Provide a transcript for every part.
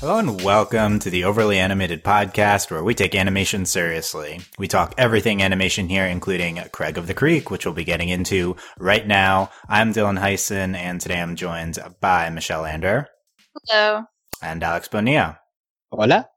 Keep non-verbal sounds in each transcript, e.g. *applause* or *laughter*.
Hello and welcome to the Overly Animated Podcast, where we take animation seriously. We talk everything animation here, including Craig of the Creek, which we'll be getting into right now. I'm Dylan Heisen, and today I'm joined by Michelle Ander. Hello. And Alex Bonilla. Hola.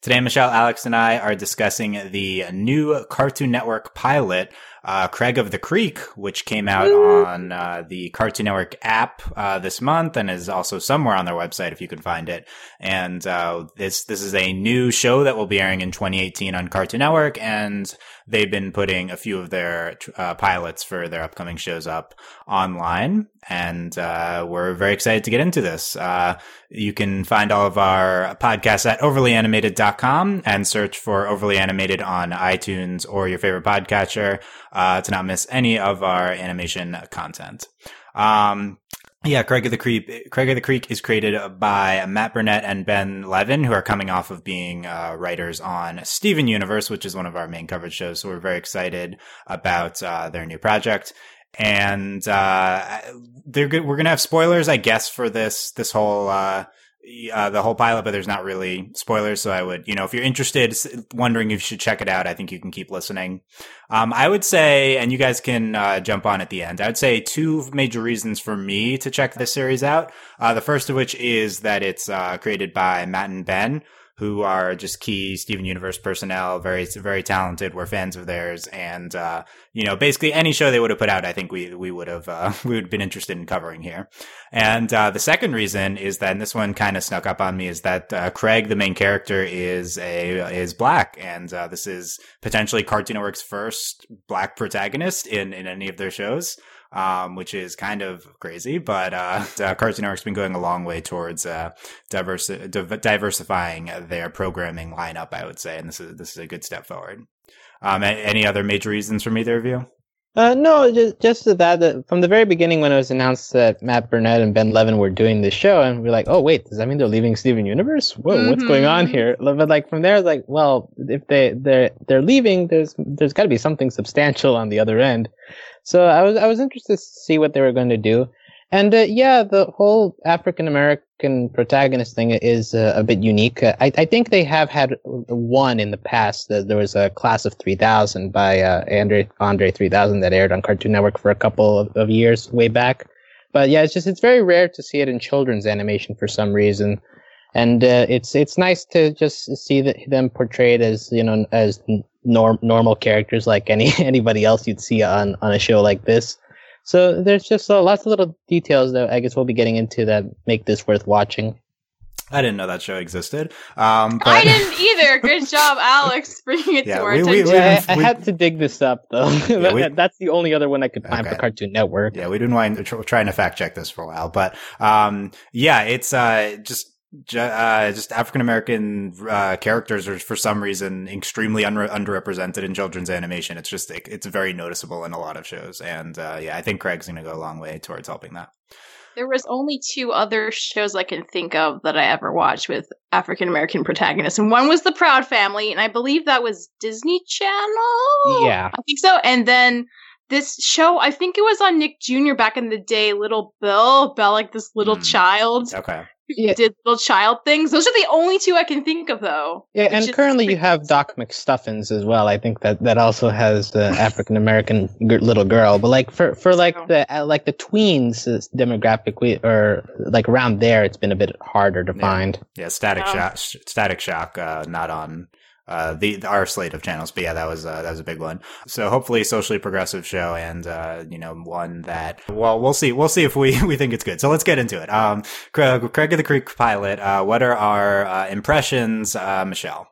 Today, Michelle, Alex, and I are discussing the new Cartoon Network pilot uh, Craig of the Creek, which came out on uh, the Cartoon Network app uh, this month and is also somewhere on their website if you can find it. And uh, this this is a new show that will be airing in 2018 on Cartoon Network, and they've been putting a few of their uh, pilots for their upcoming shows up online. And uh, we're very excited to get into this. you can find all of our podcasts at overlyanimated.com and search for Overly Animated on iTunes or your favorite podcatcher uh, to not miss any of our animation content. Um, yeah, Craig of the Creek. Craig of the Creek is created by Matt Burnett and Ben Levin, who are coming off of being uh, writers on Steven Universe, which is one of our main coverage shows. So we're very excited about uh, their new project. And uh, they're good. We're gonna have spoilers, I guess, for this this whole uh, the whole pilot, but there's not really spoilers. So I would, you know, if you're interested, wondering if you should check it out, I think you can keep listening. Um, I would say, and you guys can uh, jump on at the end. I would say two major reasons for me to check this series out. Uh, the first of which is that it's uh, created by Matt and Ben, who are just key Steven Universe personnel, very very talented. We're fans of theirs, and uh, you know, basically any show they would have put out, I think we we would have uh, *laughs* we would have been interested in covering here. And uh, the second reason is that and this one kind of snuck up on me is that uh, Craig, the main character, is a is black, and uh, this is potentially Cartoon Network's first black protagonist in in any of their shows um, which is kind of crazy. But uh, *laughs* uh, Cartoon Network's been going a long way towards uh, diversi- diversifying their programming lineup, I would say, and this is this is a good step forward. Um, any other major reasons from either of you? Uh, no, just just that, that from the very beginning when it was announced that Matt Burnett and Ben Levin were doing this show, and we're like, oh wait, does that mean they're leaving Steven Universe? Whoa, mm-hmm. what's going on mm-hmm. here? But like from there, like, well, if they they're they're leaving, there's there's got to be something substantial on the other end. So I was I was interested to see what they were going to do, and uh, yeah, the whole African American protagonist thing is uh, a bit unique. Uh, I I think they have had one in the past. there was a Class of 3000 by uh, Andre Andre 3000 that aired on Cartoon Network for a couple of, of years way back. But yeah, it's just it's very rare to see it in children's animation for some reason and uh, it's it's nice to just see the, them portrayed as you know as norm, normal characters like any *laughs* anybody else you'd see on on a show like this. So there's just uh, lots of little details that I guess we'll be getting into that make this worth watching. I didn't know that show existed. Um, but... I didn't either. Good job, Alex, *laughs* bringing it yeah, to our we, attention. We, we, yeah, I, I, had to dig this up though. Yeah, *laughs* That's the only other one I could find okay. for Cartoon Network. Yeah, we didn't mind trying to fact check this for a while, but um, yeah, it's uh, just uh, just African American uh, characters are for some reason extremely un- underrepresented in children's animation. It's just it's very noticeable in a lot of shows, and uh, yeah, I think Craig's going to go a long way towards helping that. There was only two other shows I can think of that I ever watched with African American protagonists, and one was The Proud Family, and I believe that was Disney Channel. Yeah, I think so. And then this show, I think it was on Nick Jr. back in the day, Little Bill, about like this little mm. child. Okay yeah. did little child things. Those are the only two I can think of, though. Yeah, and currently you have Doc McStuffins as well. I think that that also has the African American g- little girl. But like for for like the uh, like the tweens demographic, we or like around there, it's been a bit harder to yeah. find. Yeah, Static Shock, Static Shock, uh, not on uh, the our slate of channels. But yeah, that was uh, that was a big one. So hopefully, socially progressive show, and uh, you know, one that well, we'll see. We'll see if we *laughs* we think it's good. So let's get into it. Um, Craig, Craig of the Creek pilot. Uh, what are our uh, impressions, uh, Michelle?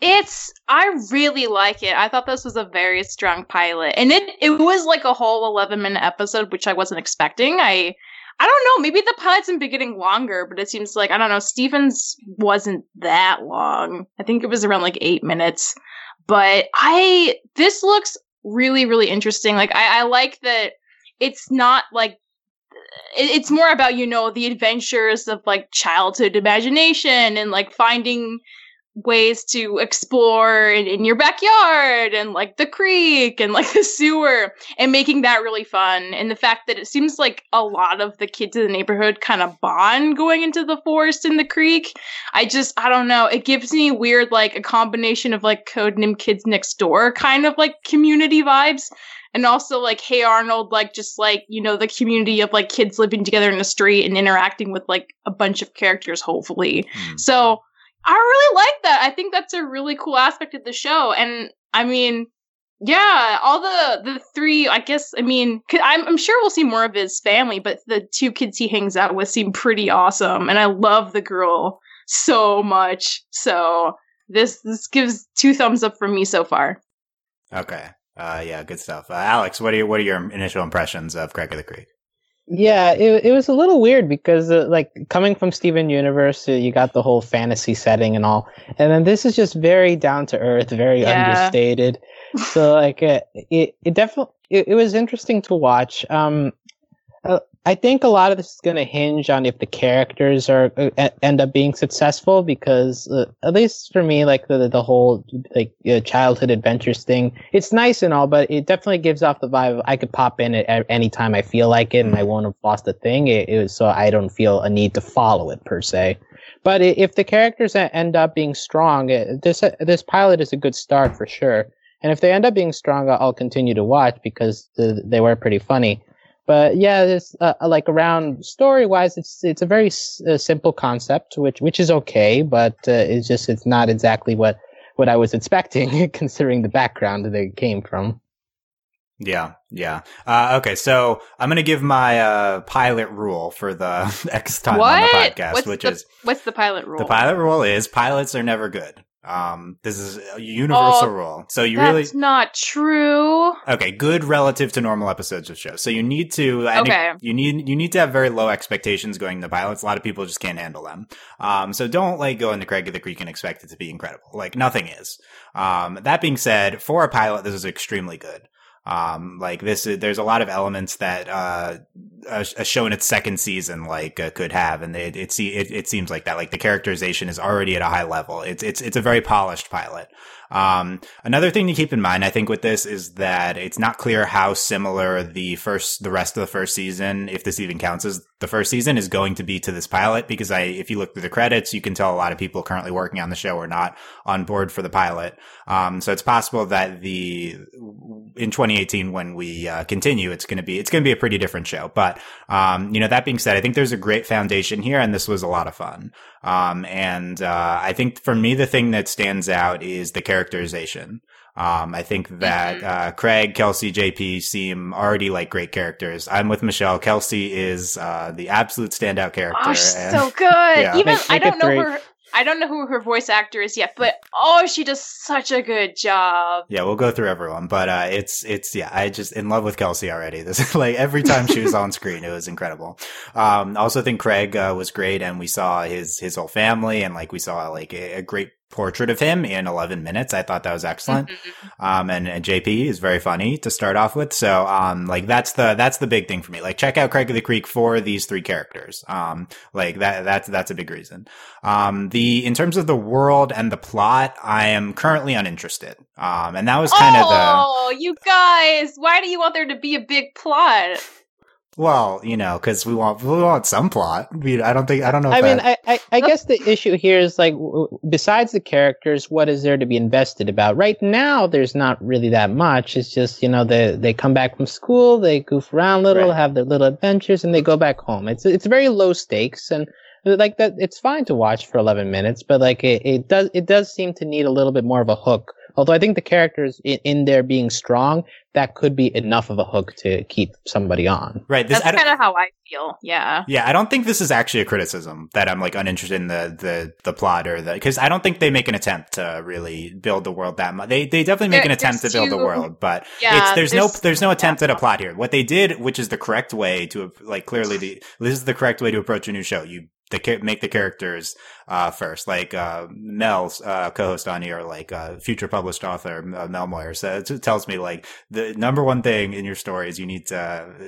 It's I really like it. I thought this was a very strong pilot. And it it was like a whole 11 minute episode which I wasn't expecting. I I don't know. Maybe the pilot's been getting longer, but it seems like I don't know. Stevens wasn't that long. I think it was around like eight minutes. But I this looks really really interesting. Like I, I like that it's not like it's more about you know the adventures of like childhood imagination and like finding ways to explore in, in, your backyard and like the creek and *laughs* like the sewer and making that really fun. And the fact that it seems like a lot of the kids in the neighborhood kind of bond going into the forest and the creek. I just, I don't know. It gives me weird, like a combination of like Codename Kids Next Door kind of like community vibes. And also like Hey Arnold, like just like, you know, the community of like kids living together in the street and interacting with like a bunch of characters, hopefully. Mm. So I really like that. I think that's a really cool aspect of the show. And I mean, yeah, all the the three. I guess I mean, I'm I'm sure we'll see more of his family, but the two kids he hangs out with seem pretty awesome, and I love the girl so much. So this this gives two thumbs up from me so far. Okay. Uh, yeah, good stuff. Uh, Alex, what are your what are your initial impressions of Craig of the Creek? Yeah, it it was a little weird because uh, like coming from Steven Universe, uh, you got the whole fantasy setting and all, and then this is just very down to earth, very yeah. understated. So like uh, it it definitely it, it, was interesting to watch. Um, uh, I think a lot of this is going to hinge on if the characters are uh, end up being successful because uh, at least for me, like the the whole like uh, childhood adventures thing, it's nice and all, but it definitely gives off the vibe of I could pop in at any time I feel like it, and I won't have lost a thing. It, it was so I don't feel a need to follow it per se. But if the characters end up being strong, this this pilot is a good start for sure. And if they end up being strong, I'll continue to watch because the, they were pretty funny. But yeah, it's uh, uh, like around story wise, it's it's a very s- uh, simple concept, which which is okay, but uh, it's just it's not exactly what what I was expecting, *laughs* considering the background that it came from. Yeah, yeah. Uh, okay, so I'm gonna give my uh, pilot rule for the *laughs* X time what? on the podcast, what's which the, is what's the pilot rule? The pilot rule is pilots are never good. Um, this is a universal oh, rule. So you that's really That's not true. Okay, good relative to normal episodes of shows. So you need to okay. you need you need to have very low expectations going to pilots. A lot of people just can't handle them. Um, so don't like go into Craig of the Creek and expect it to be incredible. Like nothing is. Um, that being said, for a pilot, this is extremely good. Um, like this, is, there's a lot of elements that uh, a, a show in its second season like uh, could have, and it it, it it seems like that. Like the characterization is already at a high level. It's it's it's a very polished pilot. Um, another thing to keep in mind, I think, with this is that it's not clear how similar the first, the rest of the first season, if this even counts as the first season, is going to be to this pilot. Because I, if you look through the credits, you can tell a lot of people currently working on the show are not on board for the pilot. Um, so it's possible that the in 2018 when we uh, continue, it's going to be it's going to be a pretty different show. But um, you know, that being said, I think there's a great foundation here, and this was a lot of fun. Um, and uh, I think for me, the thing that stands out is the characterization. Um, I think that mm-hmm. uh, Craig, Kelsey, JP seem already like great characters. I'm with Michelle. Kelsey is uh, the absolute standout character. Oh, so *laughs* good. Yeah. Even make, make I don't know her. I don't know who her voice actor is yet, but oh, she does such a good job. Yeah, we'll go through everyone, but uh, it's it's yeah, I just in love with Kelsey already. *laughs* This like every time she was on *laughs* screen, it was incredible. Um, also think Craig uh, was great, and we saw his his whole family, and like we saw like a, a great portrait of him in 11 minutes. I thought that was excellent. Mm-hmm. Um, and, and, JP is very funny to start off with. So, um, like that's the, that's the big thing for me. Like check out Craig of the Creek for these three characters. Um, like that, that's, that's a big reason. Um, the, in terms of the world and the plot, I am currently uninterested. Um, and that was kind of oh, the. Oh, you guys, why do you want there to be a big plot? Well, you know, because we want we want some plot. We, I don't think I don't know. I mean, I, I, I guess the issue here is like, besides the characters, what is there to be invested about? Right now, there's not really that much. It's just you know they they come back from school, they goof around a little, right. have their little adventures, and they go back home. It's it's very low stakes and like that. It's fine to watch for 11 minutes, but like it, it does it does seem to need a little bit more of a hook Although I think the characters in, in there being strong, that could be enough of a hook to keep somebody on. Right. This, That's kind of how I feel. Yeah. Yeah. I don't think this is actually a criticism that I'm like uninterested in the the the plot or the because I don't think they make an attempt to really build the world that much. They they definitely make there, an attempt to build too, the world, but yeah, there's, there's, no there's no attempt yeah. at a plot here. What they did, which is the correct way to like clearly the this is the correct way to approach a new show. You the make the characters uh, first. Like uh, Mel's uh, co-host on here, like uh, future published author uh, Mel Moyer, says it tells me like the number one thing in your story is you need to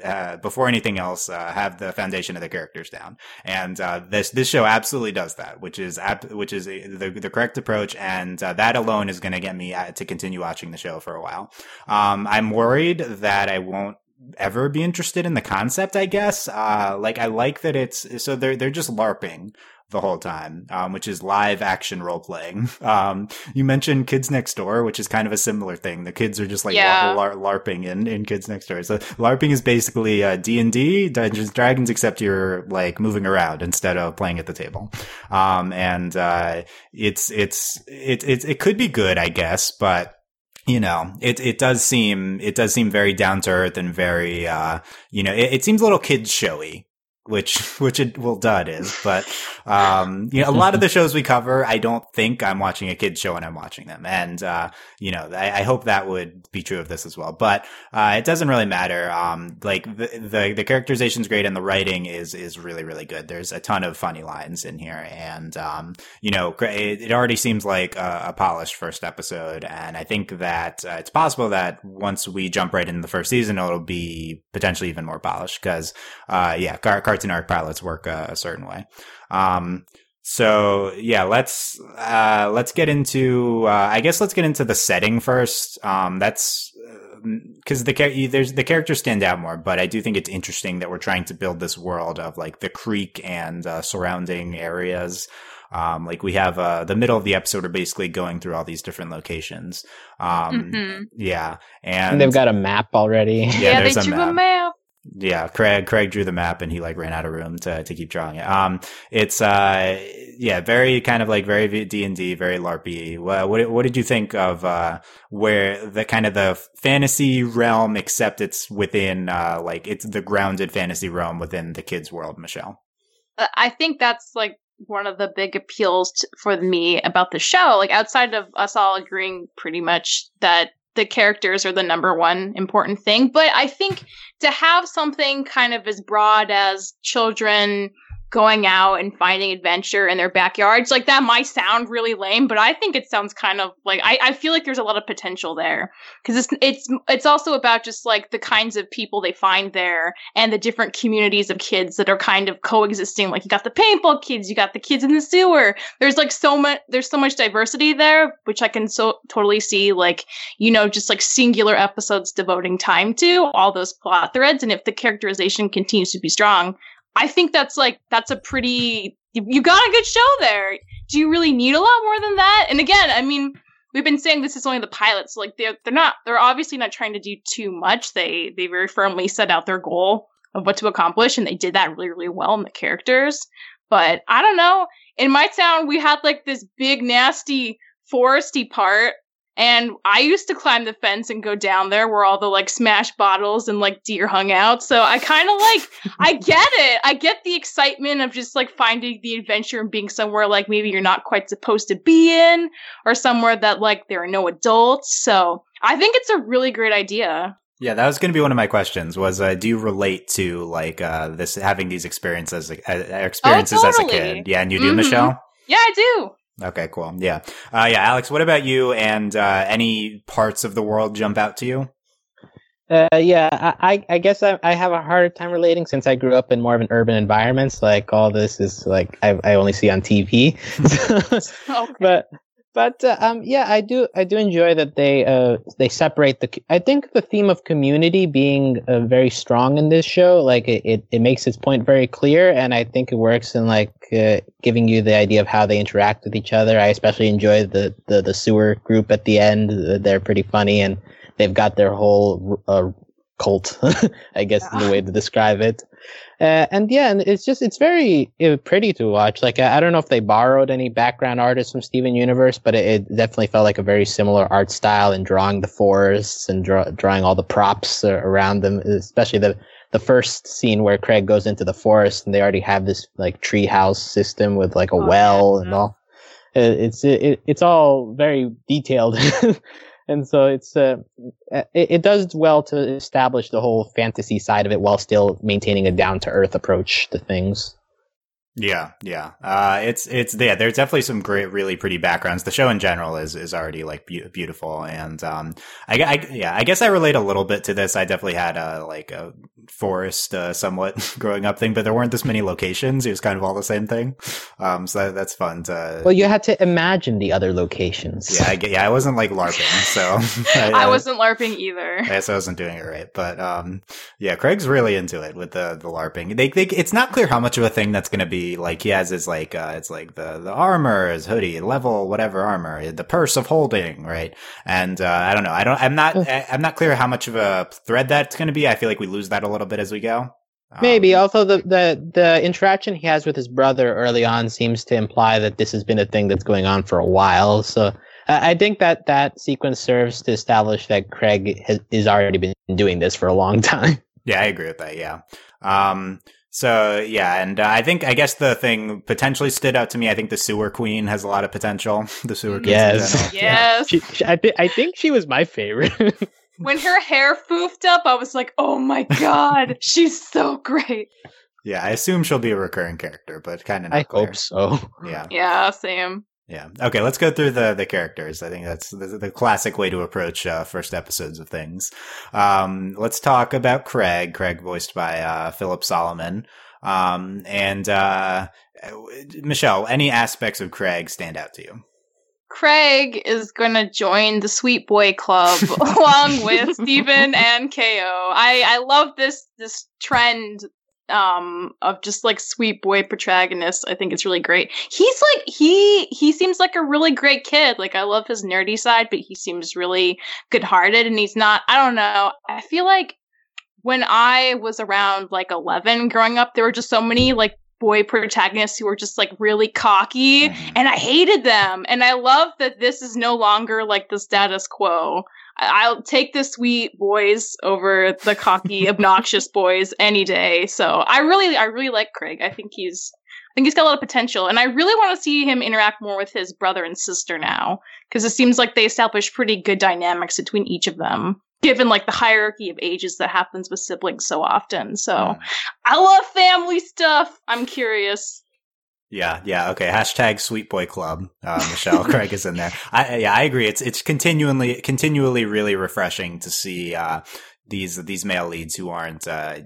uh, before anything else have the foundation of the characters down, and this this show absolutely does that, which is which is the the correct approach, and that alone is going to get me to continue watching the show for a while. Um, I'm worried that I won't ever be interested in the concept, I guess. Uh, like I like that it's, so they're, they're just LARPing the whole time, um, which is live action role playing. *laughs* Um, you mentioned Kids Next Door, which is kind of a similar thing. The kids are just like yeah. LAR- LARPing in, in Kids Next Door. So LARPing is basically uh, D and D, Dungeons Dragons, except you're like moving around instead of playing at the table. Um, and uh, it's it's it, it it could be good, I guess, but you know, it it does seem it does seem very down to earth and very uh, you know, it, it seems a little kids showy which *laughs* which it well dud is but um you know a lot of the shows we cover i don't think i'm watching a kids show and i'm watching them. And uh you know i, I hope that would be true of this as well. But uh it doesn't really matter. Um like the the, the characterization is great and the writing is is really really good. There's a ton of funny lines in here. And um you know it, it already seems like a, a, polished first episode. And i think that uh, it's possible that once we jump right into the first season it'll be potentially even more polished because uh yeah car, car arc pilots work uh, a certain way. Um, so yeah, let's uh, let's get into. Uh, I guess let's get into the setting first. Um, that's because uh, the there's the characters stand out more, but I do think it's interesting that we're trying to build this world of like the creek and uh, surrounding areas. Um, like we have uh, the middle of the episode are basically going through all these different locations. Um, mm-hmm. Yeah, and, and, they've got a map already. Yeah, yeah they drew a map. a map yeah, Craig Craig drew the map and he like ran out of room to to keep drawing it. Um, it's uh, yeah, very kind of like very D and D, very LARPy. What, what what did you think of uh where the kind of the fantasy realm, except it's within uh like it's the grounded fantasy realm within the kids' world, Michelle? Uh, I think that's like one of the big appeals to, for me about the show. Like outside of us all agreeing pretty much that the characters are the number one important thing. But I think to have something kind of as broad as children going out and finding adventure in their backyards. Like that might sound really lame, but I think it sounds kind of like I, I feel like there's a lot of potential there because it's it's it's also about just like the kinds of people they find there and the different communities of kids that are kind of coexisting. Like you got the paintball kids, you got the kids in the sewer. There's like so much there's so much diversity there, which I can so totally see like you know just like singular episodes devoting time to all those plot threads. And if the characterization continues to be strong, I think that's like that's a pretty you got a good show there. Do you really need a lot more than that? And again, I mean, we've been saying this is only the pilot, so like they're they're not they're obviously not trying to do too much. They they very firmly set out their goal of what to accomplish, and they did that really really well in the characters. But I don't know. In my town, we had like this big nasty foresty part and I used to climb the fence and go down there where all the like smash bottles and like deer hung out. So I kind of like, *laughs* I get it. I get the excitement of just like finding the adventure and being somewhere like maybe you're not quite supposed to be in or somewhere that like there are no adults. So I think it's a really great idea. Yeah, that was going to be one of my questions. Was uh, do you relate to like uh, this having these experiences uh, experiences oh, totally. as a kid? Yeah, and you do, mm-hmm. Michelle. Yeah, I do. Okay, cool. Yeah. Uh, yeah, Alex, what about you and uh, any parts of the world jump out to you? Uh, yeah, I, I guess I, I have a harder time relating since I grew up in more of an urban environment. So like all this is like I, I only see on TV. *laughs* *laughs* okay. But but uh, um, yeah, I do I do enjoy that they uh, they separate the. I think the theme of community being uh, very strong in this show, like it, it, it, makes its point very clear, and I think it works in like uh, giving you the idea of how they interact with each other. I especially enjoy the the, the sewer group at the end; they're pretty funny, and they've got their whole uh, cult, *laughs* I guess, yeah. the way to describe it. Uh, and yeah, and it's just it's very uh, pretty to watch. Like I, I, don't know if they borrowed any background artists from Steven Universe, but it, it definitely felt like a very similar art style in drawing the forests and draw, drawing all the props uh, around them, especially the the first scene where Craig goes into the forest and they already have this like treehouse system with like a oh, well yeah. and all. It's it, it's all very detailed *laughs* and so it's uh, it, it, does well to establish the whole fantasy side of it while still maintaining a down to earth approach to things. Yeah, yeah. Uh, it's it's yeah. There's definitely some great, really pretty backgrounds. The show in general is is already like be- beautiful, and um, I, I, yeah, I guess I relate a little bit to this. I definitely had a like a forest, uh, somewhat *laughs* growing up thing, but there weren't this many locations. It was kind of all the same thing. Um, so that, that's fun to. Well, you had to imagine the other locations. Yeah, I, yeah. I wasn't like larping, so *laughs* I, I, wasn't larping either. I guess I wasn't doing it right, but um, yeah, Craig's really into it with the the larping. They, they it's not clear how much of a thing that's going to be like he has his like uh, it's like the the armor, his hoodie, level whatever armor, the purse of holding, right? And uh, I don't know. I don't. I'm not. I'm not clear how much of a thread that's going to be. I feel like we lose that a little bit as we go. Um, Maybe. Also, the, the the interaction he has with his brother early on seems to imply that this has been a thing that's going on for a while. So I think that that sequence serves to establish that Craig has, has already been doing this for a long *laughs* time. Yeah, I agree with that. Yeah. Um, so yeah, and uh, I think I guess the thing potentially stood out to me. I think the sewer queen has a lot of potential. *laughs* The sewer queen, yes, *laughs* yes. She, she, I, th- I think she was my favorite. *laughs* when her hair foofed up, I was like, "Oh my god, she's so great." Yeah, I assume she'll be a recurring character, but kind of. I clear. hope so. Yeah. Yeah, same. Yeah. Okay, let's go through the the characters. I think that's the, the classic way to approach uh, first episodes of things. Um, let's talk about Craig. Craig, voiced by uh, Philip Solomon. Um, and uh, Michelle, any aspects of Craig stand out to you? Craig is going to join the Sweet Boy Club *laughs* along with Steven and KO. I I love this this trend um of just like sweet boy protagonists i think it's really great. He's like he he seems like a really great kid. Like i love his nerdy side but he seems really good-hearted and he's not i don't know. I feel like when i was around like 11 growing up there were just so many like boy protagonists who were just like really cocky mm-hmm. and i hated them and i love that this is no longer like the status quo I'll take the sweet boys over the cocky, *laughs* obnoxious boys any day. So I really, I really like Craig. I think he's, I think he's got a lot of potential, and I really want to see him interact more with his brother and sister now, because it seems like they established pretty good dynamics between each of them, given like the hierarchy of ages that happens with siblings so often. So mm. I love family stuff. I'm curious. Yeah, yeah, okay. Hashtag Sweet Boy Club. Uh, Michelle *laughs* Craig is in there. I, yeah, I agree. It's it's continually continually really refreshing to see uh, these these male leads who aren't uh,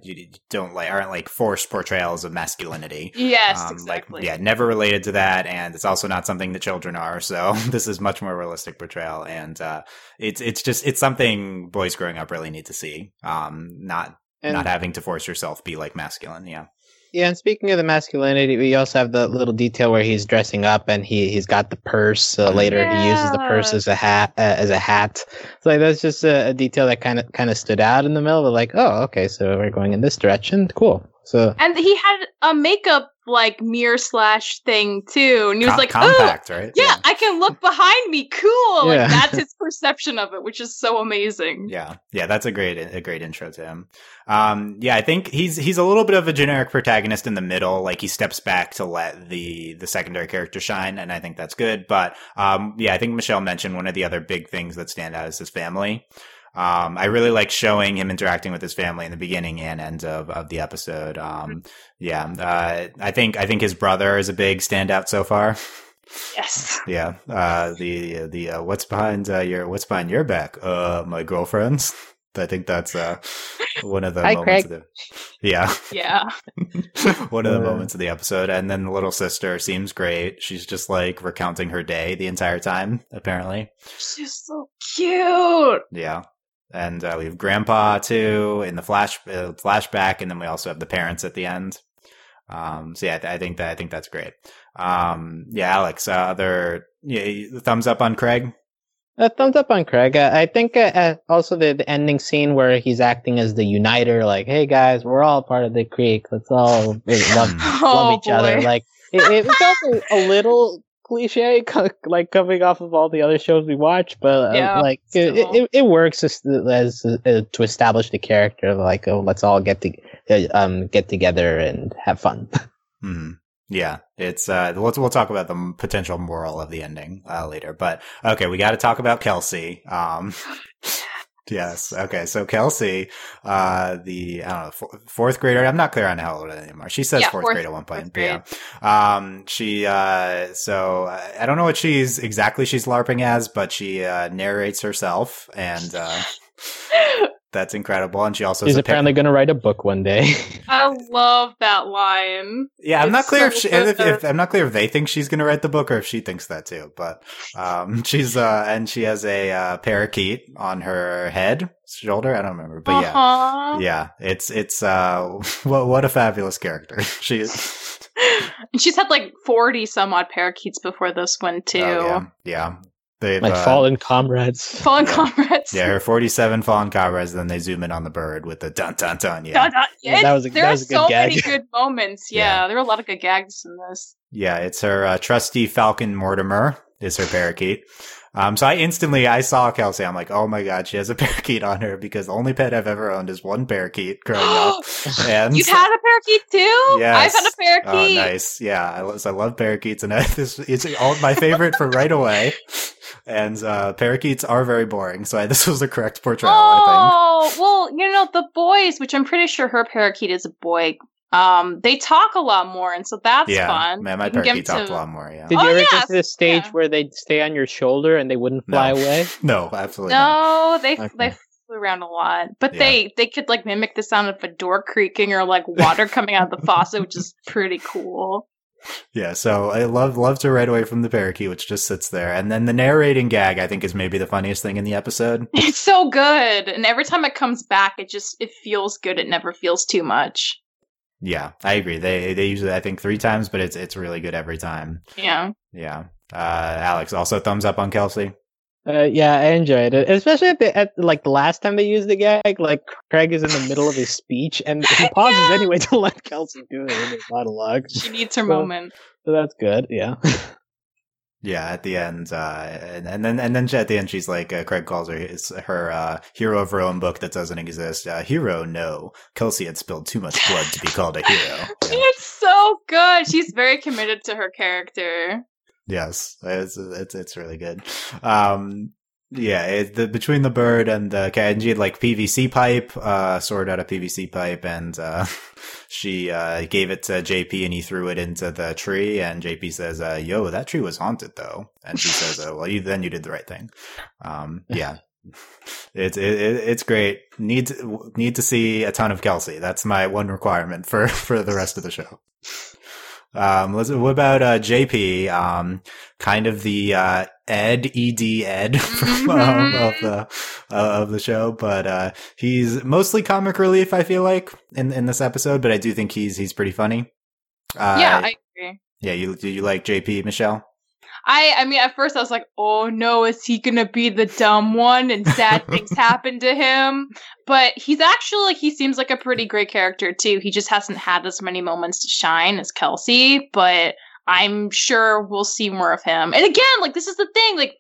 don't like aren't like forced portrayals of masculinity. Yes, um, exactly. Like, yeah, never related to that, and it's also not something that children are. So *laughs* this is much more realistic portrayal, and uh, it's it's just it's something boys growing up really need to see. Um, not and not having to force yourself be like masculine. Yeah. Yeah, and speaking of the masculinity, we also have the little detail where he's dressing up and he he's got the purse. Uh, later, yeah. he uses the purse as a hat uh, as a hat. So like that's just a, a detail that kind of kind of stood out in the middle. Of like, oh, okay, so we're going in this direction. Cool. So and he had a makeup like mirror slash thing too, and he was Com- like, compact, oh, right? Yeah, yeah, I can look behind me. Cool. Yeah. Like that's *laughs* his perception of it, which is so amazing. Yeah, yeah, that's a great a great intro to him. Um, yeah, I think he's he's a little bit of a generic protagonist in the middle. Like he steps back to let the the secondary character shine, and I think that's good. But um, yeah, I think Michelle mentioned one of the other big things that stand out is his family. Um, I really like showing him interacting with his family in the beginning and end of, of the episode. Um, yeah, uh, I think I think his brother is a big standout so far. Yes. *laughs* yeah. Uh, the the uh, what's behind uh, your what's behind your back? Uh, my girlfriends. *laughs* I think that's uh, one of the Hi, moments. Craig. Of the, yeah. Yeah. *laughs* one of the moments of the episode, and then the little sister seems great. She's just like recounting her day the entire time. Apparently. She's so cute. Yeah and uh, we have grandpa too in the flash uh, flashback, and then we also have the parents at the end. Um, so yeah, I, th- I, think that I think that's great. Um, yeah, Alex, uh, other yeah, thumbs up on Craig. A thumbs up on Craig. Uh, I think uh, uh, also the, the ending scene where he's acting as the uniter, like, "Hey guys, we're all part of the Creek. Let's all love, *laughs* oh, each boy. other." Like, it, it felt a little cliche, like coming off of all the other shows we watch, but uh, yeah, like it, it, it, works as, as uh, to establish the character. Like, oh, let's all get to uh, um get together and have fun. *laughs* mm-hmm. Yeah, it's uh, let's we'll talk about the potential moral of the ending uh, later. But okay, we got to talk about Kelsey. Um, *laughs* Yes. Okay. So Kelsey, uh, the I don't know four, fourth grader. I'm not clear on how old anymore. She says Yeah, fourth, fourth- grade at one point. Yeah. Um. She. Uh. So uh, I don't know what she's exactly she's larping as, but she uh, narrates herself, and uh, *laughs* that's incredible. And she also She's has a apparently going to write a book one day. *laughs* I love that line. Yeah, I'm It's not clear if, she, if, if I'm not clear if they think she's going to write the book or if she thinks that too. But um, *laughs* she's uh, and she has a uh, parakeet on her head, shoulder. I don't remember, but yeah, Uh-huh. yeah, it's it's uh, *laughs* what what a fabulous character she is. And she's had like 40 some odd parakeets before this one, too. Oh, yeah, yeah. They've, My uh, fallen comrades. *laughs* Fallen Yeah. comrades. Yeah, her 47 fallen comrades. Then they zoom in on the bird with the dun dun dun. Yeah, Dun, dun. Yeah, that was a- there that are was a good so gag. many good moments. *laughs* Yeah. Yeah, there are a lot of good gags in this. Yeah, it's her uh, trusty Falcon Mortimor is her parakeet. Um, so I instantly I saw Kelsey. I'm like, oh my god, she has a *laughs* parakeet on her because the only pet I've ever owned is one parakeet growing up. *gasps* And You've had a parakeet too? Yeah, I've had a oh, parakeet. nice, yeah. I, lo- so I love parakeets, and I, this it's all my favorite for right away. And uh, parakeets are very boring, so I, *laughs* this was the correct portrayal. I Oh, well, you know, the boys, which I'm pretty sure her parakeet is a boy, um, they talk a lot more, and so that's. Yeah, fun. man, my You can get parakeet talked to- a lot more. Yeah, Did Oh, you ever yes, get to the stage yeah. where they'd stay on your shoulder and they wouldn't fly No. away? *laughs* no, absolutely not. No, they Okay. they flew around a lot, but Yeah. they they could like mimic the sound of a door creaking or like water coming out of the faucet, which is pretty cool. Yeah, so I love loved her right away from the parakeet, which just sits there, and then the narrating gag I think is maybe the funniest thing in the episode. *laughs* It's so good, and every time it comes back, it just it feels good. It never feels too much. Yeah, I agree. They they usually I think three times, but it's it's really good every time. Yeah. Yeah. Uh, Alex also thumbs up on Kelsey. Uh, yeah, I enjoyed it, especially at the at like the last time they used the gag. Like Craig is in the middle of his speech and *laughs* he pauses Yeah. anyway to *laughs* let Kelsey do it in his monologue. She needs her Well, moment. So that's good. Yeah. *laughs* Yeah, at the end, uh, and, and then and then at the end, she's like, uh, Craig calls her his, her uh, hero of her own book that doesn't exist. Uh, hero, no. Kelsey had spilled too much blood to be called a hero. Yeah. It's so good. She's very committed to her character. Yes, it's it's it's really good. Um, yeah, it, the between the bird and the had like PVC pipe, uh, out a PVC pipe, and uh, *laughs* she uh gave it to JP, and he threw it into the tree, and JP says, uh, "Yo, that tree was haunted, though," and she says, uh, "Well, you then you did the right thing." Um, yeah. *laughs* It's it, it, it's great. Need to, need to see a ton of Kelsey. That's my one requirement for *laughs* for the rest of the show. Um, what about uh, JP? Um, kind of the uh, Ed Ed Ed *laughs* from, um, of the uh, of the show, but uh, he's mostly comic relief. I feel like in in this episode, but I do think he's he's pretty funny. Uh, yeah, I agree. yeah. You do you like JP Michelle? I I mean, at first I was like, "Oh no, is he gonna be the dumb one?" And sad *laughs* things happen to him. But he's actually like he seems like a pretty great character too. He just hasn't had as many moments to shine as Kelsey, but I'm sure we'll see more of him. And again, like this is the thing, like.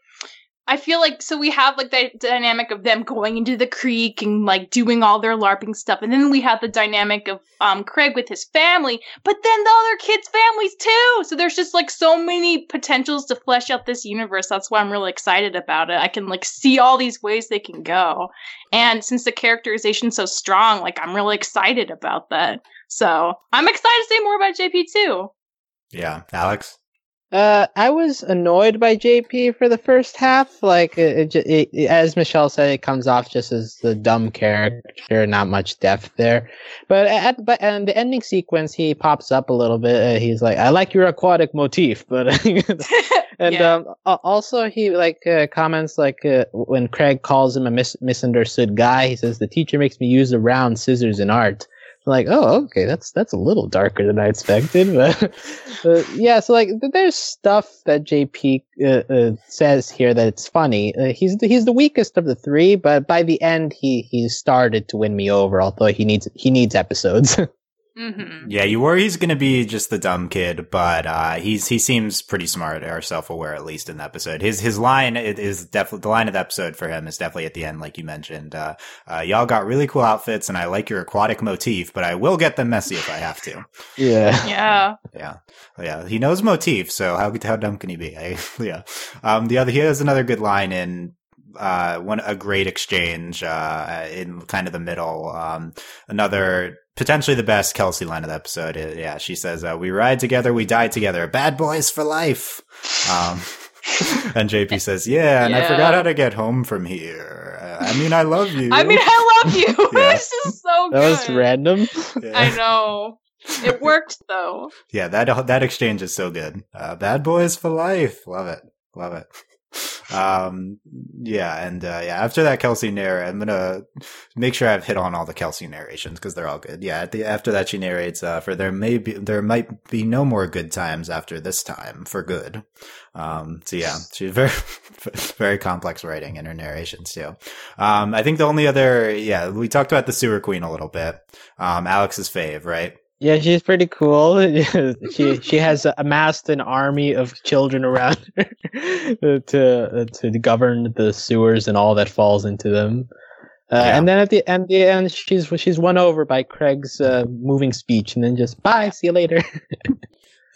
I feel like so we have like the dynamic of them going into the creek and like doing all their LARPing stuff, and then we have the dynamic of um Craig with his family, but then the other kids' families too. So there's just like so many potentials to flesh out this universe. That's why I'm really excited about it. I can like see all these ways they can go. And since the characterization's so strong, like I'm really excited about that. So I'm excited to say more about JP too. Yeah, Alex. Uh, I was annoyed by JP for the first half. Like, it, it, it, as Michelle said, it comes off just as the dumb character, not much depth there. But at but and the ending sequence, he pops up a little bit. Uh, he's like, "I like your aquatic motif," but *laughs* and Yeah. um, also he like uh, comments like uh, when Craig calls him a mis- misunderstood guy. He says, "The teacher makes me use the round scissors in art." Like oh okay that's that's a little darker than i expected *laughs* but, but yeah so like there's stuff that jp uh, uh, says here that it's funny. Uh, he's the, he's the weakest of the three but by the end he he started to win me over although he needs he needs episodes *laughs* hmm Yeah, you worry he's going to be just the dumb kid, but uh, he's he seems pretty smart or self aware at least in the episode. His his line it is definitely the line of the episode for him is definitely at the end, like you mentioned. Uh, uh, y'all got really cool outfits, and I like your aquatic motif, but I will get them messy if I have to. *laughs* yeah Yeah. Yeah, yeah. He knows motif, so how how dumb can he be? I, *laughs* yeah. Um, the other he has another good line in uh, one a great exchange uh, in kind of the middle. Um, another potentially the best Kelsey line of the episode. Yeah, she says, uh, "We ride together, we die together, bad boys for life." Um, *laughs* and JP says, "Yeah, and I forgot how to get home from here. Uh, I mean, I love you. I mean, I love you. *laughs* *laughs* Yeah. it's just so That good. was random. Yeah. I know. It worked though. Yeah, that that exchange is so good. Uh, bad boys for life. Love it. Love it. Um, yeah, and uh, yeah, after that Kelsey narrate, I'm gonna make sure I've hit on all the Kelsey narrations because they're all good. Yeah, the, after that she narrates uh, for there may be there might be no more good times after this time for good. Um, so yeah, she's *laughs* very very complex writing in her narrations too. Um, I think the only other yeah we talked about the sewer queen a little bit. Um, Alex's fave, right? Yeah, she's pretty cool. *laughs* she she has amassed an army of children around her *laughs* to to govern the sewers and all that falls into them. Uh, Yeah. And then at the end, the end, she's she's won over by Craig's uh, moving speech, and then just bye, see you later. *laughs*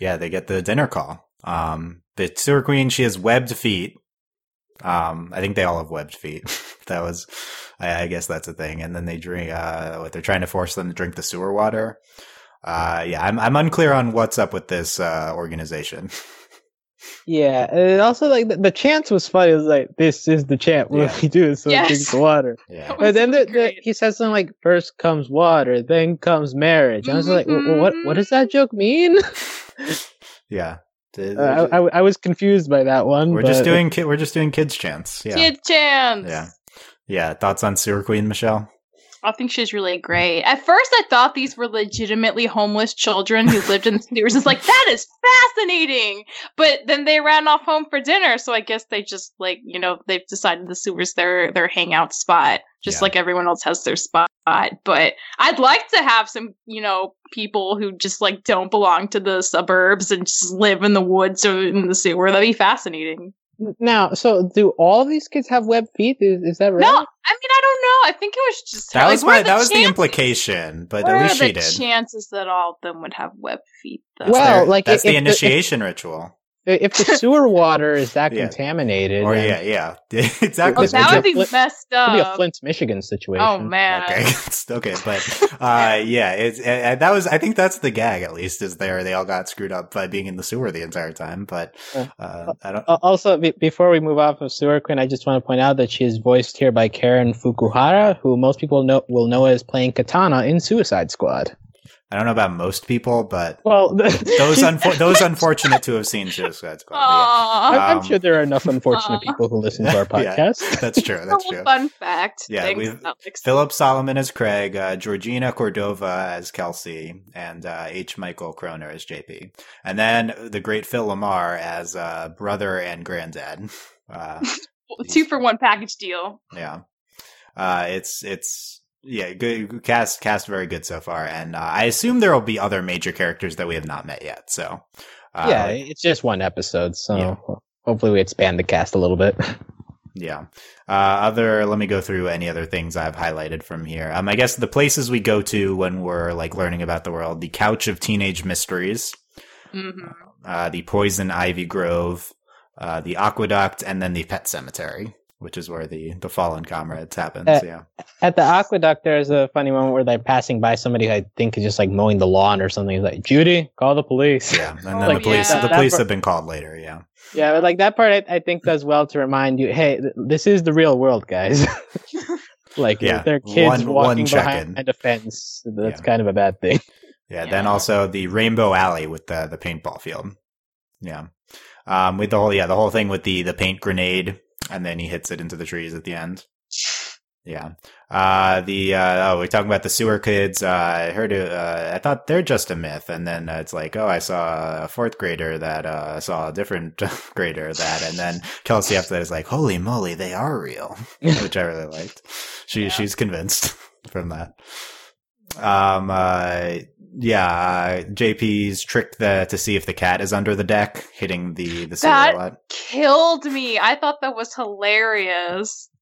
Yeah, they get the dinner call. Um, the sewer queen, she has webbed feet. Um, I think they all have webbed feet. that was, I, I guess that's a thing. And then they drink, uh, what they're trying to force them to drink the sewer water. Uh, yeah, I'm, I'm unclear on what's up with this, uh, organization. *laughs* yeah, and also like the, the chant was funny. It was like this is the chant. What Yeah. do we do? So Yes. drink the water. *laughs* Yeah. That But then the, the, he says something like, first comes water, then comes marriage. I was like, "Wh- what what does that joke mean? *laughs* Yeah. Uh, I, I, I was confused by that one. we're just doing, ki- we're just doing kids chants. Yeah. Kid chance. Yeah. Yeah. Thoughts on sewer queen, Michelle? I think she's really great. At first, I thought these were legitimately homeless children who lived in the sewers. It's like that is fascinating. But then they ran off home for dinner, so I guess they just like you know they've decided the sewers their their hangout spot, just Yeah. like everyone else has their spot. But I'd like to have some you know people who just like don't belong to the suburbs and just live in the woods or in the sewer. That'd be fascinating. Now, so do all these kids have web feet? Is, is that right? No, I mean I don't know. I think it was just That like, was what are my, that was the implication, but What at are least the she did. chances that all of them would have web feet? Though? Well, Their- like, that's if the the- if- initiation ritual. If the sewer *laughs* water is that Yeah. contaminated, Or yeah, yeah, *laughs* exactly. oh, that would would be be a flip- messed it could be a up. Flint, Michigan situation. Oh man. Okay, *laughs* okay, but uh, yeah, it's uh, that was. I think that's the gag. At least is there. They all got screwed up by being in the sewer the entire time. But uh, I don't. Uh, also, be- before we move off of Sewer Queen, I just want to point out that she is voiced here by Karen Fukuhara, who most people know will know as playing Katana in Suicide Squad. I don't know about most people, but Well, *laughs* those she's- unfor- those unfortunate to have seen Suicide Squad. but Aw. I'm, I'm um, sure there are enough unfortunate Aw. people who listen to our *laughs* Yeah. podcast. That's true. *laughs* That's true. Fun fact. Yeah, we've- Philip Solomon as Craig, uh, Georgina Cordova as Kelsey, and uh, H. Michael Croner as JP, and then the great Phil LaMar as uh, brother and granddad. Uh, Two for one package deal. Yeah. Uh, it's, it's, yeah, good cast, cast very good so far. And, uh, I assume there will be other major characters that we have not met yet. So, uh, yeah, it's just one episode, so Yeah. hopefully we expand the cast a little bit. *laughs* yeah. Uh, other, let me go through any other things I've highlighted from here. Um, I guess the places we go to when we're like learning about the world, the couch of teenage mysteries, hmm uh, the poison ivy grove, uh, the aqueduct, and then the pet cemetery, which is where the, the fallen comrades happens. Uh, yeah. At the aqueduct, there's a funny moment where they're passing by somebody who I think is just like mowing the lawn or something. He's like, Judy, call the police. Yeah. And *laughs* then Oh, the police, yeah. the police part- have been called later. Yeah. Yeah, but like that part, I, I think does well to remind you, hey, th- this is the real world, guys. *laughs* *laughs* like, Yeah, if they're kids one- one walking check-in. behind a fence, that's Yeah. kind of a bad thing. Yeah, then also the Rainbow Alley with the the paintball field. Yeah. Um with the whole yeah, the whole thing with the the paint grenade and then he hits it into the trees at the end. Yeah. Uh the uh oh, we're talking about the sewer kids. Uh I heard it uh I thought they're just a myth and then uh, it's like, "Oh, I saw a fourth grader that uh saw a different *laughs* grader that." And then Kelsey after that is like, "Holy moly, they are real." *laughs* Which I really liked. She Yeah. she's convinced *laughs* from that. Um uh yeah, uh, JP's tricked the to see if the cat is under the deck, hitting the the sewer That- a lot. Killed me. I thought that was hilarious. *laughs*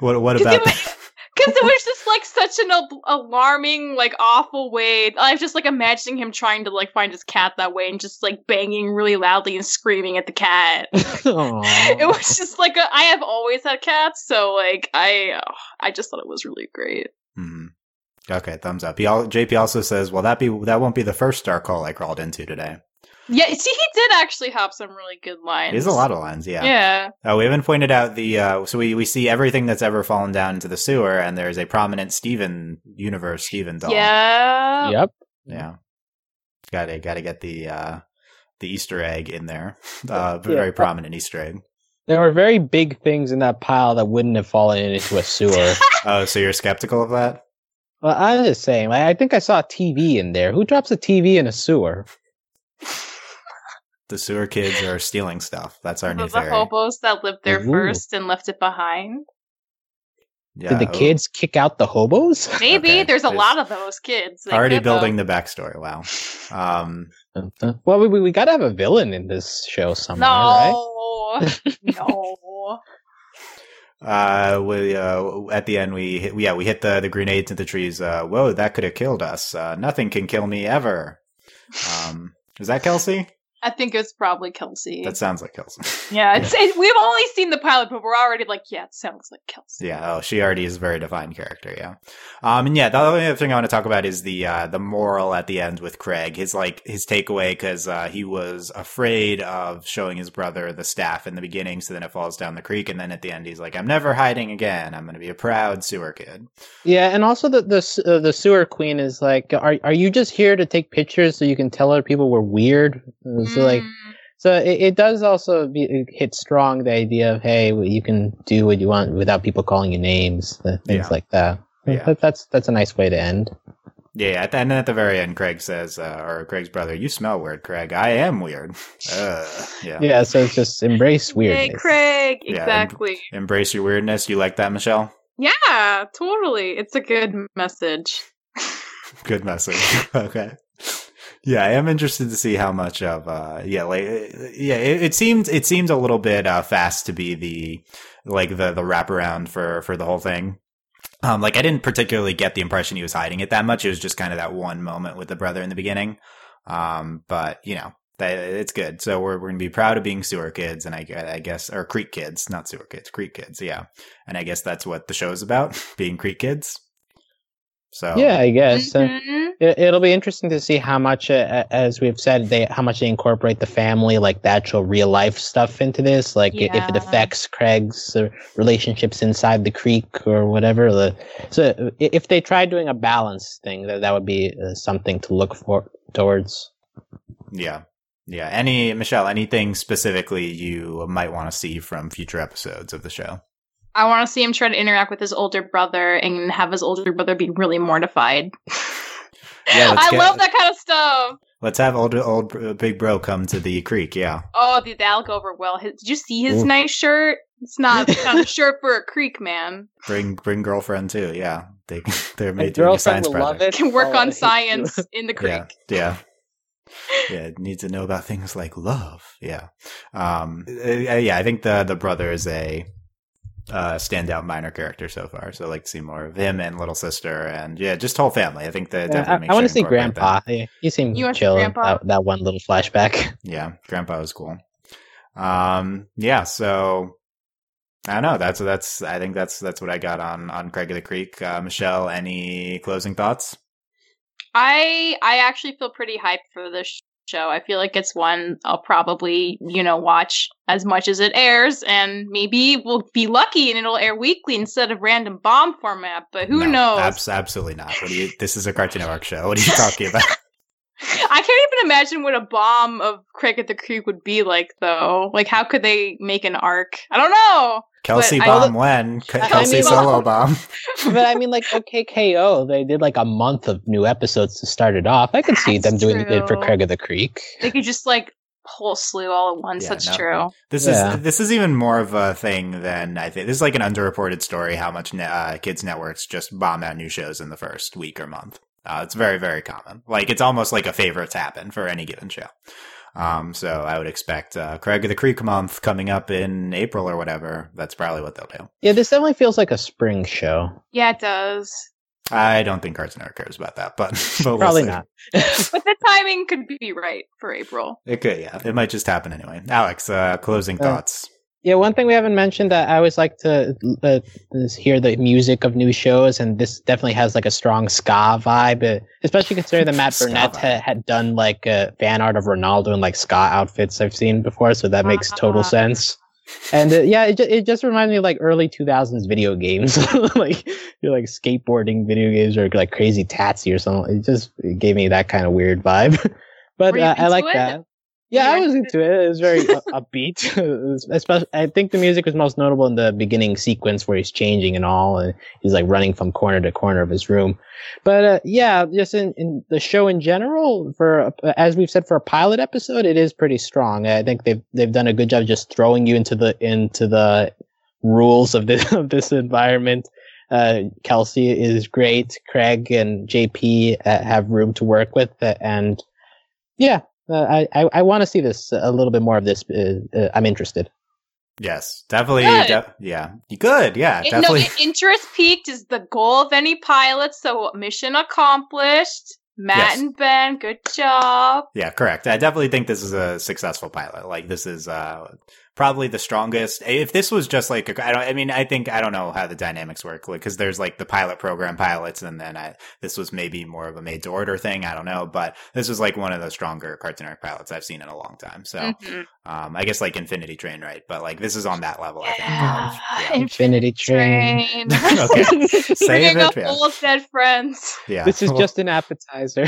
What what about it. Because it was just like such an al- alarming, like awful way. I was just like imagining him trying to like find his cat that way and just like banging really loudly and screaming at the cat. *laughs* It was just like a, I have always had cats, so like I, oh, I just thought it was really great. Okay, thumbs up. He al- JP also says, "Well, that be that won't be the first dark hole I crawled into today." Yeah, see, he did actually have some really good lines. There's a lot of lines, yeah. Yeah. Oh, we haven't pointed out the uh, so we we see everything that's ever fallen down into the sewer, and there's a prominent Steven universe Steven doll. Yeah. Yep. yeah. Got to got to get the uh, the Easter egg in there. Uh, Yeah. very prominent Easter egg. There were very big things in that pile that wouldn't have fallen into a sewer. *laughs* Oh, so you're skeptical of that? Well, I was just saying, like, I think I saw a TV in there. Who drops a TV in a sewer? The sewer kids are stealing stuff. That's our The, new the theory. hobos that lived there Ooh. first and left it behind. Yeah, Did the oh, kids kick out the hobos? *laughs* Maybe Okay, there's a there's- lot of those kids. They already building have. the backstory. Wow. *laughs* Um, well, we, we, we gotta have a villain in this show somewhere, right? No, *laughs* no. Uh, we uh, at the end we hit, yeah we hit the the grenades into the trees. Uh, whoa, that could have killed us. Uh, nothing can kill me ever. Um, is that Kelsey? I think it's probably Kelsey. That sounds like Kelsey. *laughs* yeah, it's, it, we've only seen the pilot, but we're already like, yeah, it sounds like Kelsey. Yeah, oh, she already is a very defined character. Yeah, um, and yeah, the only other thing I want to talk about is the uh, the moral at the end with Craig. His like his takeaway because uh, he was afraid of showing his brother the staff in the beginning, so then it falls down the creek, and then at the end he's like, "I'm never hiding again. I'm going to be a proud sewer kid." Yeah, and also the the uh, the sewer queen is like, are are you just here to take pictures so you can tell other people we're weird? Uh, So like, Mm. so it, it does also be, it hit strong the idea of hey, well, you can do what you want without people calling you names, things Yeah. like that. Yeah. That, that's that's a nice way to end. Yeah, at the, and then at the very end, Craig says, uh, or Craig's brother, "You smell weird, Craig. I am weird." *laughs* Uh, yeah. Yeah, so it's just embrace Hey, weirdness. Craig. Yeah, and- Exactly. Embrace your weirdness. You like that, Michelle? Yeah, totally. It's a good message. *laughs* Good message. *laughs* okay. Yeah, I am interested to see how much of uh yeah, like yeah, it, it seemed it seemed a little bit uh fast to be the like the the wraparound for for the whole thing. Um like I didn't particularly get the impression he was hiding it that much. It was just kind of that one moment with the brother in the beginning. Um but, you know, that, it's good. So we're we're going to be proud of being sewer kids and I, I guess or creek kids, not sewer kids, creek kids. Yeah. And I guess that's what the show's about, *laughs* being creek kids. So Yeah, I guess. Mhm. it, it'll be interesting to see how much, uh, as we've said, they how much they incorporate the family, like the actual real life stuff into this. Like i- if it affects Craig's uh, relationships inside the creek or whatever. The, so if they try doing a balance thing, that that would be uh, something to look for towards. Yeah. Yeah. Any, Michelle, anything specifically you might want to see from future episodes of the show? I want to see him try to interact with his older brother and have his older brother be really mortified. Yeah, let's *laughs* I get- love that kind of stuff. Let's have old, old uh, big bro come to the creek. Yeah. Oh, the that'll go over well. His, did you see his Ooh. nice shirt? It's not the kind of shirt for a creek man. Bring, bring girlfriend too. Yeah. They, *laughs* they're My made doing a science will love project. it. Can work Oh, I on science you. in the *laughs* creek. Yeah. Yeah. Yeah. Need to know about things like love. Yeah. Um, uh, yeah. I think the, the brother is a, uh, standout minor character so far. So I like to see more of him and little sister and yeah, just whole family. I think that Yeah, definitely I, makes I want to see incorporate that. Grandpa. Yeah, he seemed You wanna see chill. Grandpa? That, that one little flashback. *laughs* Yeah, grandpa was cool. Um, yeah, so I don't know. That's that's. I think that's that's what I got on on Craig of the Creek. Uh, Michelle, any closing thoughts? I I actually feel pretty hyped for this show. I feel like it's one I'll probably, you know, watch as much as it airs and maybe we'll be lucky and it'll air weekly instead of random bomb format, but who No, knows? abs- absolutely not. What do you? This is a Cartoon Network show. What are you *laughs* talking about? I can't even imagine what a bomb of Craig at the Creek would be like though. Like how could they make an arc? I don't know. Kelsey But I- bomb when *laughs* K- I Kelsey mean- solo bomb. *laughs* but I mean, like OKKO, they did like a month of new episodes to start it off. I could see That's them doing it for. Craig of the Creek. They could just like whole slew all at once. Yeah, That's no. true. This Yeah. is this is even more of a thing than I think. This is like an underreported story. How much ne- uh, kids networks just bomb out new shows in the first week or month. Uh, it's very very common. Like it's almost like a favorites happen for any given show. Um, so I would expect uh, Craig of the Creek month coming up in April or whatever. That's probably what they'll do. Yeah, this definitely feels like a spring show. Yeah, it does. I don't think Cartoon Network cares about that, but, *laughs* but Probably we'll not. *laughs* *laughs* But the timing could be right for April. It could, yeah. It might just happen anyway. Alex, uh, closing Uh, thoughts. Yeah, one thing we haven't mentioned that I always like to uh, is hear the music of new shows, and this definitely has like a strong ska vibe, uh, especially considering that Matt *laughs* Burnett vibe. ha- had done like uh, fan art of Ronaldo in like ska outfits I've seen before, so that makes total Ah. sense. And uh, yeah, it, ju- it just reminds me of like early 2000s video games, *laughs* like you're like skateboarding video games or like Crazy Taxi or something. It just it gave me that kind of weird vibe. *laughs* but uh, I like it? that. Yeah, I was into it. It was very uh, *laughs* upbeat. *laughs* Especially, I think the music was most notable in the beginning sequence where he's changing and all, and he's like running from corner to corner of his room. But uh, yeah, just in, in the show in general, for uh, as we've said for a pilot episode, it is pretty strong. I think they've they've done a good job just throwing you into the into the rules of this *laughs* of this environment. Uh, Kelsey is great. Craig and JP uh, have room to work with, uh, and yeah, uh, I I, I want to see this a little bit more of this. Uh, uh, I'm interested. Yes, definitely. Good. de- yeah, good. Yeah, It- no, definitely. i- interest peaked is the goal of any pilot, so mission accomplished. Matt Yes. and Ben, good job. Yeah, correct. I definitely think this is a successful pilot. Like this is uh probably the strongest. If this was just like a, I don't I mean I think I don't know how the dynamics work because there's like the pilot program pilots and then I this was maybe more of a made to order thing, I don't know, but this was like one of the stronger Cartoon Network pilots I've seen in a long time. So, Mhm. um I guess like Infinity Train, right? But like this is on that level, I think. Yeah. Infinity Train. Train. *laughs* *laughs* okay. Save Bringing it. up Yeah. old dead friends. yeah. This is Well, *laughs* just an appetizer.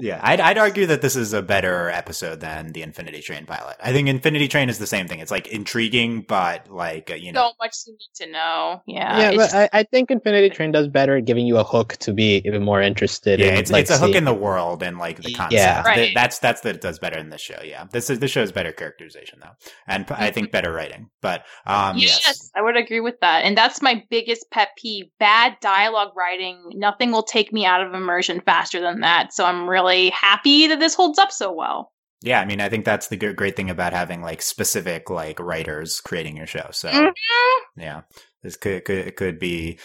Yeah, I'd, I'd argue that this is a better episode than the Infinity Train pilot. I think Infinity Train is the same thing. It's like intriguing, but like uh, you know, So much you need to know. Yeah. yeah, it's- but I, I think Infinity Train does better at giving you a hook to be even more interested. yeah, in, it's like, it's a hook seeing- in the world and like the concept. Yeah. Right. Th- That's that's that it does better in this show. Yeah, this is this show is better characterization though, and I think better writing. But um, yes, yes, I would agree with that. And that's my biggest pet peeve. Bad dialogue writing. Nothing will take me out of immersion faster than that. So I'm really happy that this holds up so well. yeah. I mean, I think that's the good, great thing about having like specific like writers creating your show. So Mhm. yeah, this could could it could be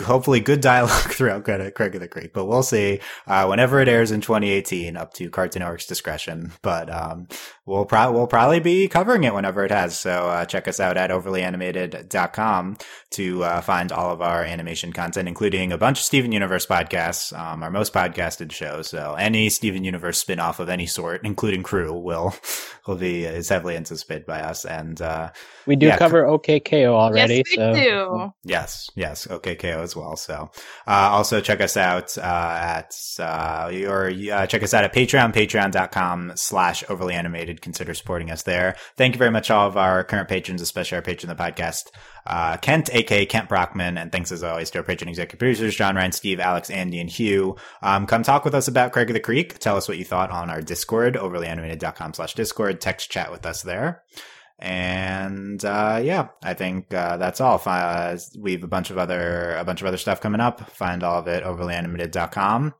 hopefully good dialogue *laughs* throughout Craig Craig of the Creek, but we'll see. Uh, whenever it airs in 2018, up to Cartoon Network's discretion. But um, we'll pro- we'll probably be covering it whenever it has. So uh, check us out at overlyanimated.com to uh, find all of our animation content, including a bunch of Steven Universe podcasts, um, our most podcasted show. So any Steven Universe spin-off of any sort, including Crew, will *laughs* will be is heavily anticipated by us. And uh, We do Yeah, cover OKKO already. yes, we so do. Yes, yes, OKKO as well. So, uh, also check us out, uh, at, uh, or, uh, check us out at Patreon, patreon.com slash overly animated. Consider supporting us there. Thank you very much, all of our current patrons, especially our patron of the podcast, uh, Kent, aka Kent Brockman. And thanks as always to our patron executive producers, John, Ryan, Steve, Alex, Andy, and Hugh. Um, come talk with us about Craig of the Creek. Tell us what you thought on our Discord, overlyanimated.com slash Discord. Text chat with us there. And uh, yeah, I think uh, that's all. Uh, we have a bunch of other a bunch of other stuff coming up. Find all of it overlyanimated.com.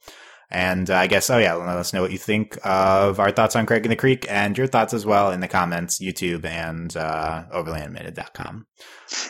And uh, I guess, oh yeah, let us know what you think of our thoughts on Craig in the Creek and your thoughts as well in the comments, YouTube and uh, overlyanimated.com.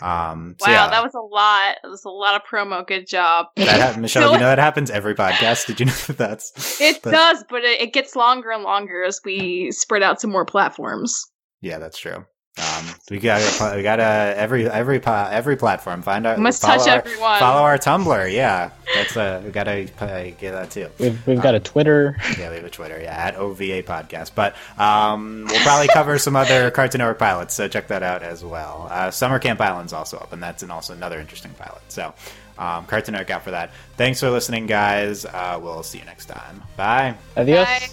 Um, so Wow, yeah, that was a lot. It was a lot of promo. Good job. that ha- *laughs* Michelle, you know that happens every podcast. Did you know that that's It that- does, but it, it gets longer and longer as we spread out to more platforms. Yeah, that's true. Um, we got we got uh, every every every platform. Find out. Must touch our- everyone. Follow our Tumblr. Yeah, that's a we gotta uh, get that too. we've we've got a Twitter. Yeah, we have a Twitter. Yeah, at OVA Podcast. But um, we'll probably cover some other *laughs* Cartoon Network pilots, so check that out as well. Uh, Summer Camp Island's also up, and that's an, also another interesting pilot. So um, Cartoon Network out for that. Thanks for listening, guys. Uh, we'll see you next time. Bye. Adios. Bye.